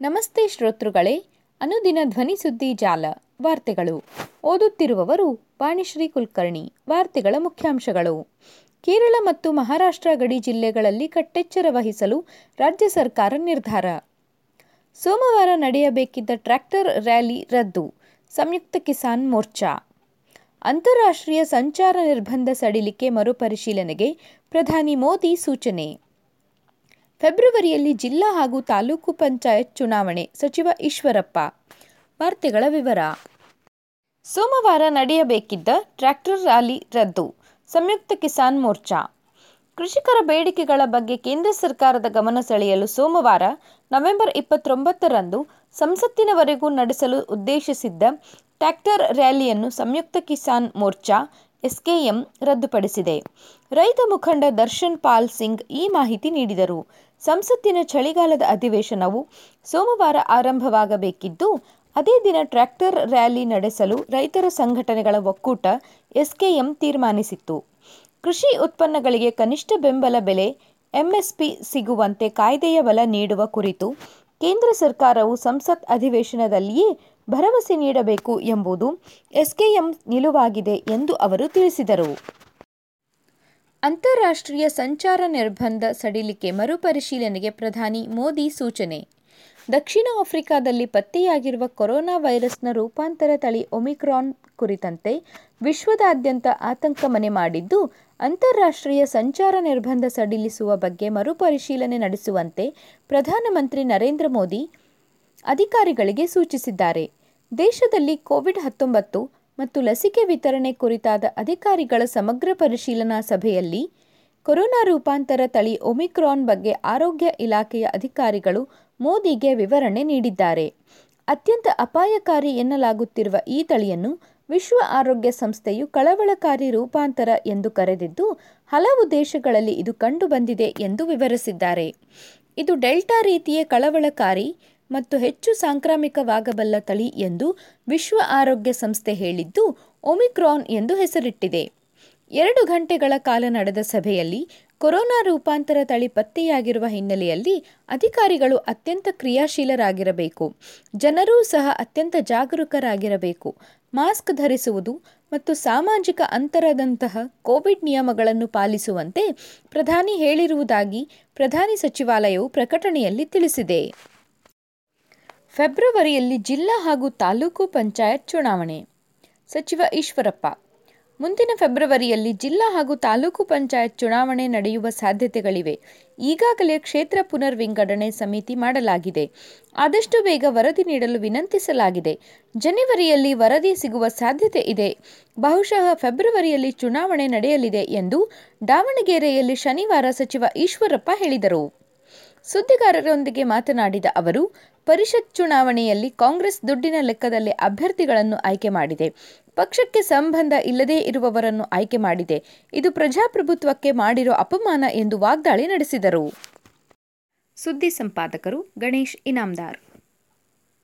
ನಮಸ್ತೆ ಶ್ರೋತೃಗಳೇ, ಅನುದಿನ ಧ್ವನಿ ಸುದ್ದಿ ಜಾಲ, ವಾರ್ತೆಗಳು. ಓದುತ್ತಿರುವವರು ವಾಣಿಶ್ರೀ ಕುಲಕರ್ಣಿ, ವಾರ್ತೆಗಳ ಮುಖ್ಯಾಂಶಗಳು. ಕೇರಳ ಮತ್ತು ಮಹಾರಾಷ್ಟ್ರ ಗಡಿ ಜಿಲ್ಲೆಗಳಲ್ಲಿ ಕಟ್ಟೆಚ್ಚರ ವಹಿಸಲು ರಾಜ್ಯ ಸರ್ಕಾರ ನಿರ್ಧಾರ. ಸೋಮವಾರ ನಡೆಯಬೇಕಿದ್ದ ಟ್ರ್ಯಾಕ್ಟರ್ ರ್ಯಾಲಿ ರದ್ದು, ಸಂಯುಕ್ತ ಕಿಸಾನ್ ಮೋರ್ಚಾ. ಅಂತಾರಾಷ್ಟ್ರೀಯ ಸಂಚಾರ ನಿರ್ಬಂಧ ಸಡಿಲಿಕೆ ಮರುಪರಿಶೀಲನೆಗೆ ಪ್ರಧಾನಿ ಮೋದಿ ಸೂಚನೆ. ಫೆಬ್ರವರಿಯಲ್ಲಿ ಜಿಲ್ಲಾ ಹಾಗೂ ತಾಲೂಕು ಪಂಚಾಯತ್ ಚುನಾವಣೆ. ಸಚಿವ ಈಶ್ವರಪ್ಪ. ವಾರ್ತೆಗಳ ವಿವರ. ಸೋಮವಾರ ನಡೆಯಬೇಕಿದ್ದ ಟ್ರ್ಯಾಕ್ಟರ್ ರ್ಯಾಲಿ ರದ್ದು. ಸಂಯುಕ್ತ ಕಿಸಾನ್ ಮೋರ್ಚಾ. ಕೃಷಿಕರ ಬೇಡಿಕೆಗಳ ಬಗ್ಗೆ ಕೇಂದ್ರ ಸರ್ಕಾರದ ಗಮನ ಸೆಳೆಯಲು ಸೋಮವಾರ, ನವೆಂಬರ್ ಇಪ್ಪತ್ತೊಂಬತ್ತರಂದು ಸಂಸತ್ತಿನವರೆಗೂ ನಡೆಸಲು ಉದ್ದೇಶಿಸಿದ್ದ ಟ್ರ್ಯಾಕ್ಟರ್ ರ್ಯಾಲಿಯನ್ನು ಸಂಯುಕ್ತ ಕಿಸಾನ್ ಮೋರ್ಚಾ ಎಸ್ಕೆಎಂ ರದ್ದುಪಡಿಸಿದೆ. ರೈತ ಮುಖಂಡ ದರ್ಶನ್ ಪಾಲ್ ಸಿಂಗ್ ಈ ಮಾಹಿತಿ ನೀಡಿದರು. ಸಂಸತ್ತಿನ ಚಳಿಗಾಲದ ಅಧಿವೇಶನವು ಸೋಮವಾರ ಆರಂಭವಾಗಬೇಕಿದ್ದು, ಅದೇ ದಿನ ಟ್ರ್ಯಾಕ್ಟರ್ ರ್ಯಾಲಿ ನಡೆಸಲು ರೈತರ ಸಂಘಟನೆಗಳ ಒಕ್ಕೂಟ ಎಸ್ಕೆಎಂ ತೀರ್ಮಾನಿಸಿತ್ತು. ಕೃಷಿ ಉತ್ಪನ್ನಗಳಿಗೆ ಕನಿಷ್ಠ ಬೆಂಬಲ ಬೆಲೆ, ಎಂಎಸ್ಪಿ ಸಿಗುವಂತೆ ಕಾಯ್ದೆಯ ಬಲ ನೀಡುವ ಕುರಿತು ಕೇಂದ್ರ ಸರ್ಕಾರವು ಸಂಸತ್ ಅಧಿವೇಶನದಲ್ಲಿಯೇ ಭರವಸೆ ನೀಡಬೇಕು ಎಂಬುದು ಎಸ್ಕೆಎಂ ನಿಲುವಾಗಿದೆ ಎಂದು ಅವರು ತಿಳಿಸಿದರು. ಅಂತಾರಾಷ್ಟ್ರೀಯ ಸಂಚಾರ ನಿರ್ಬಂಧ ಸಡಿಲಿಕೆ ಮರುಪರಿಶೀಲನೆಗೆ ಪ್ರಧಾನಿ ಮೋದಿ ಸೂಚನೆ. ದಕ್ಷಿಣ ಆಫ್ರಿಕಾದಲ್ಲಿ ಪತ್ತೆಯಾಗಿರುವ ಕೊರೋನಾ ವೈರಸ್ನ ರೂಪಾಂತರ ತಳಿ ಒಮಿಕ್ರಾನ್ ಕುರಿತಂತೆ ವಿಶ್ವದಾದ್ಯಂತ ಆತಂಕ ಮನೆ ಮಾಡಿದ್ದು, ಅಂತಾರಾಷ್ಟ್ರೀಯ ಸಂಚಾರ ನಿರ್ಬಂಧ ಸಡಿಲಿಸುವ ಬಗ್ಗೆ ಮರುಪರಿಶೀಲನೆ ನಡೆಸುವಂತೆ ಪ್ರಧಾನಮಂತ್ರಿ ನರೇಂದ್ರ ಮೋದಿ ಅಧಿಕಾರಿಗಳಿಗೆ ಸೂಚಿಸಿದ್ದಾರೆ. ದೇಶದಲ್ಲಿ ಕೋವಿಡ್ ಹತ್ತೊಂಬತ್ತು ಮತ್ತು ಲಸಿಕೆ ವಿತರಣೆ ಕುರಿತಾದ ಅಧಿಕಾರಿಗಳ ಸಮಗ್ರ ಪರಿಶೀಲನಾ ಸಭೆಯಲ್ಲಿ ಕೊರೋನಾ ರೂಪಾಂತರ ತಳಿ ಒಮಿಕ್ರಾನ್ ಬಗ್ಗೆ ಆರೋಗ್ಯ ಇಲಾಖೆಯ ಅಧಿಕಾರಿಗಳು ಮೋದಿಗೆ ವಿವರಣೆ ನೀಡಿದ್ದಾರೆ. ಅತ್ಯಂತ ಅಪಾಯಕಾರಿ ಎನ್ನಲಾಗುತ್ತಿರುವ ಈ ತಳಿಯನ್ನು ವಿಶ್ವ ಆರೋಗ್ಯ ಸಂಸ್ಥೆಯು ಕಳವಳಕಾರಿ ರೂಪಾಂತರ ಎಂದು ಕರೆದಿದ್ದು, ಹಲವು ದೇಶಗಳಲ್ಲಿ ಇದು ಕಂಡುಬಂದಿದೆ ಎಂದು ವಿವರಿಸಿದ್ದಾರೆ. ಇದು ಡೆಲ್ಟಾ ರೀತಿಯ ಕಳವಳಕಾರಿ ಮತ್ತು ಹೆಚ್ಚು ಸಾಂಕ್ರಾಮಿಕವಾಗಬಲ್ಲ ತಳಿ ಎಂದು ವಿಶ್ವ ಆರೋಗ್ಯ ಸಂಸ್ಥೆ ಹೇಳಿದ್ದು, ಒಮಿಕ್ರಾನ್ ಎಂದು ಹೆಸರಿಟ್ಟಿದೆ. ಎರಡು ಗಂಟೆಗಳ ಕಾಲ ನಡೆದ ಸಭೆಯಲ್ಲಿ ಕೊರೋನಾ ರೂಪಾಂತರ ತಳಿ ಪತ್ತೆಯಾಗಿರುವ ಹಿನ್ನೆಲೆಯಲ್ಲಿ ಅಧಿಕಾರಿಗಳು ಅತ್ಯಂತ ಕ್ರಿಯಾಶೀಲರಾಗಿರಬೇಕು. ಜನರೂ ಸಹ ಅತ್ಯಂತ ಜಾಗರೂಕರಾಗಿರಬೇಕು. ಮಾಸ್ಕ್ ಧರಿಸುವುದು ಮತ್ತು ಸಾಮಾಜಿಕ ಅಂತರದಂತಹ ಕೋವಿಡ್ ನಿಯಮಗಳನ್ನು ಪಾಲಿಸುವಂತೆ ಪ್ರಧಾನಿ ಹೇಳಿರುವುದಾಗಿ ಪ್ರಧಾನಿ ಸಚಿವಾಲಯವು ಪ್ರಕಟಣೆಯಲ್ಲಿ ತಿಳಿಸಿದೆ. ಫೆಬ್ರವರಿಯಲ್ಲಿ ಜಿಲ್ಲಾ ಹಾಗೂ ತಾಲೂಕು ಪಂಚಾಯತ್ ಚುನಾವಣೆ. ಸಚಿವ ಈಶ್ವರಪ್ಪ, ಮುಂದಿನ ಫೆಬ್ರವರಿಯಲ್ಲಿ ಜಿಲ್ಲಾ ಹಾಗೂ ತಾಲೂಕು ಪಂಚಾಯತ್ ಚುನಾವಣೆ ನಡೆಯುವ ಸಾಧ್ಯತೆಗಳಿವೆ. ಈಗಾಗಲೇ ಕ್ಷೇತ್ರ ಪುನರ್ ವಿಂಗಡಣೆ ಸಮಿತಿ ಮಾಡಲಾಗಿದೆ. ಆದಷ್ಟು ಬೇಗ ವರದಿ ನೀಡಲು ವಿನಂತಿಸಲಾಗಿದೆ. ಜನವರಿಯಲ್ಲಿ ವರದಿ ಸಿಗುವ ಸಾಧ್ಯತೆ ಇದೆ. ಬಹುಶಃ ಫೆಬ್ರವರಿಯಲ್ಲಿ ಚುನಾವಣೆ ನಡೆಯಲಿದೆ ಎಂದು ದಾವಣಗೆರೆಯಲ್ಲಿ ಶನಿವಾರ ಸಚಿವ ಈಶ್ವರಪ್ಪ ಹೇಳಿದರು. ಸುದ್ದಿಗಾರರೊಂದಿಗೆ ಮಾತನಾಡಿದ ಅವರು, ಪರಿಷತ್ ಚುನಾವಣೆಯಲ್ಲಿ ಕಾಂಗ್ರೆಸ್ ದುಡ್ಡಿನ ಲೆಕ್ಕದಲ್ಲಿ ಅಭ್ಯರ್ಥಿಗಳನ್ನು ಆಯ್ಕೆ ಮಾಡಿದೆ. ಪಕ್ಷಕ್ಕೆ ಸಂಬಂಧ ಇಲ್ಲದೇ ಇರುವವರನ್ನು ಆಯ್ಕೆ ಮಾಡಿದೆ. ಇದು ಪ್ರಜಾಪ್ರಭುತ್ವಕ್ಕೆ ಮಾಡಿರೋ ಅಪಮಾನ ಎಂದು ವಾಗ್ದಾಳಿ ನಡೆಸಿದರು. ಸುದ್ದಿ ಸಂಪಾದಕರು ಗಣೇಶ್ ಇನಾಮ್ದಾರ್.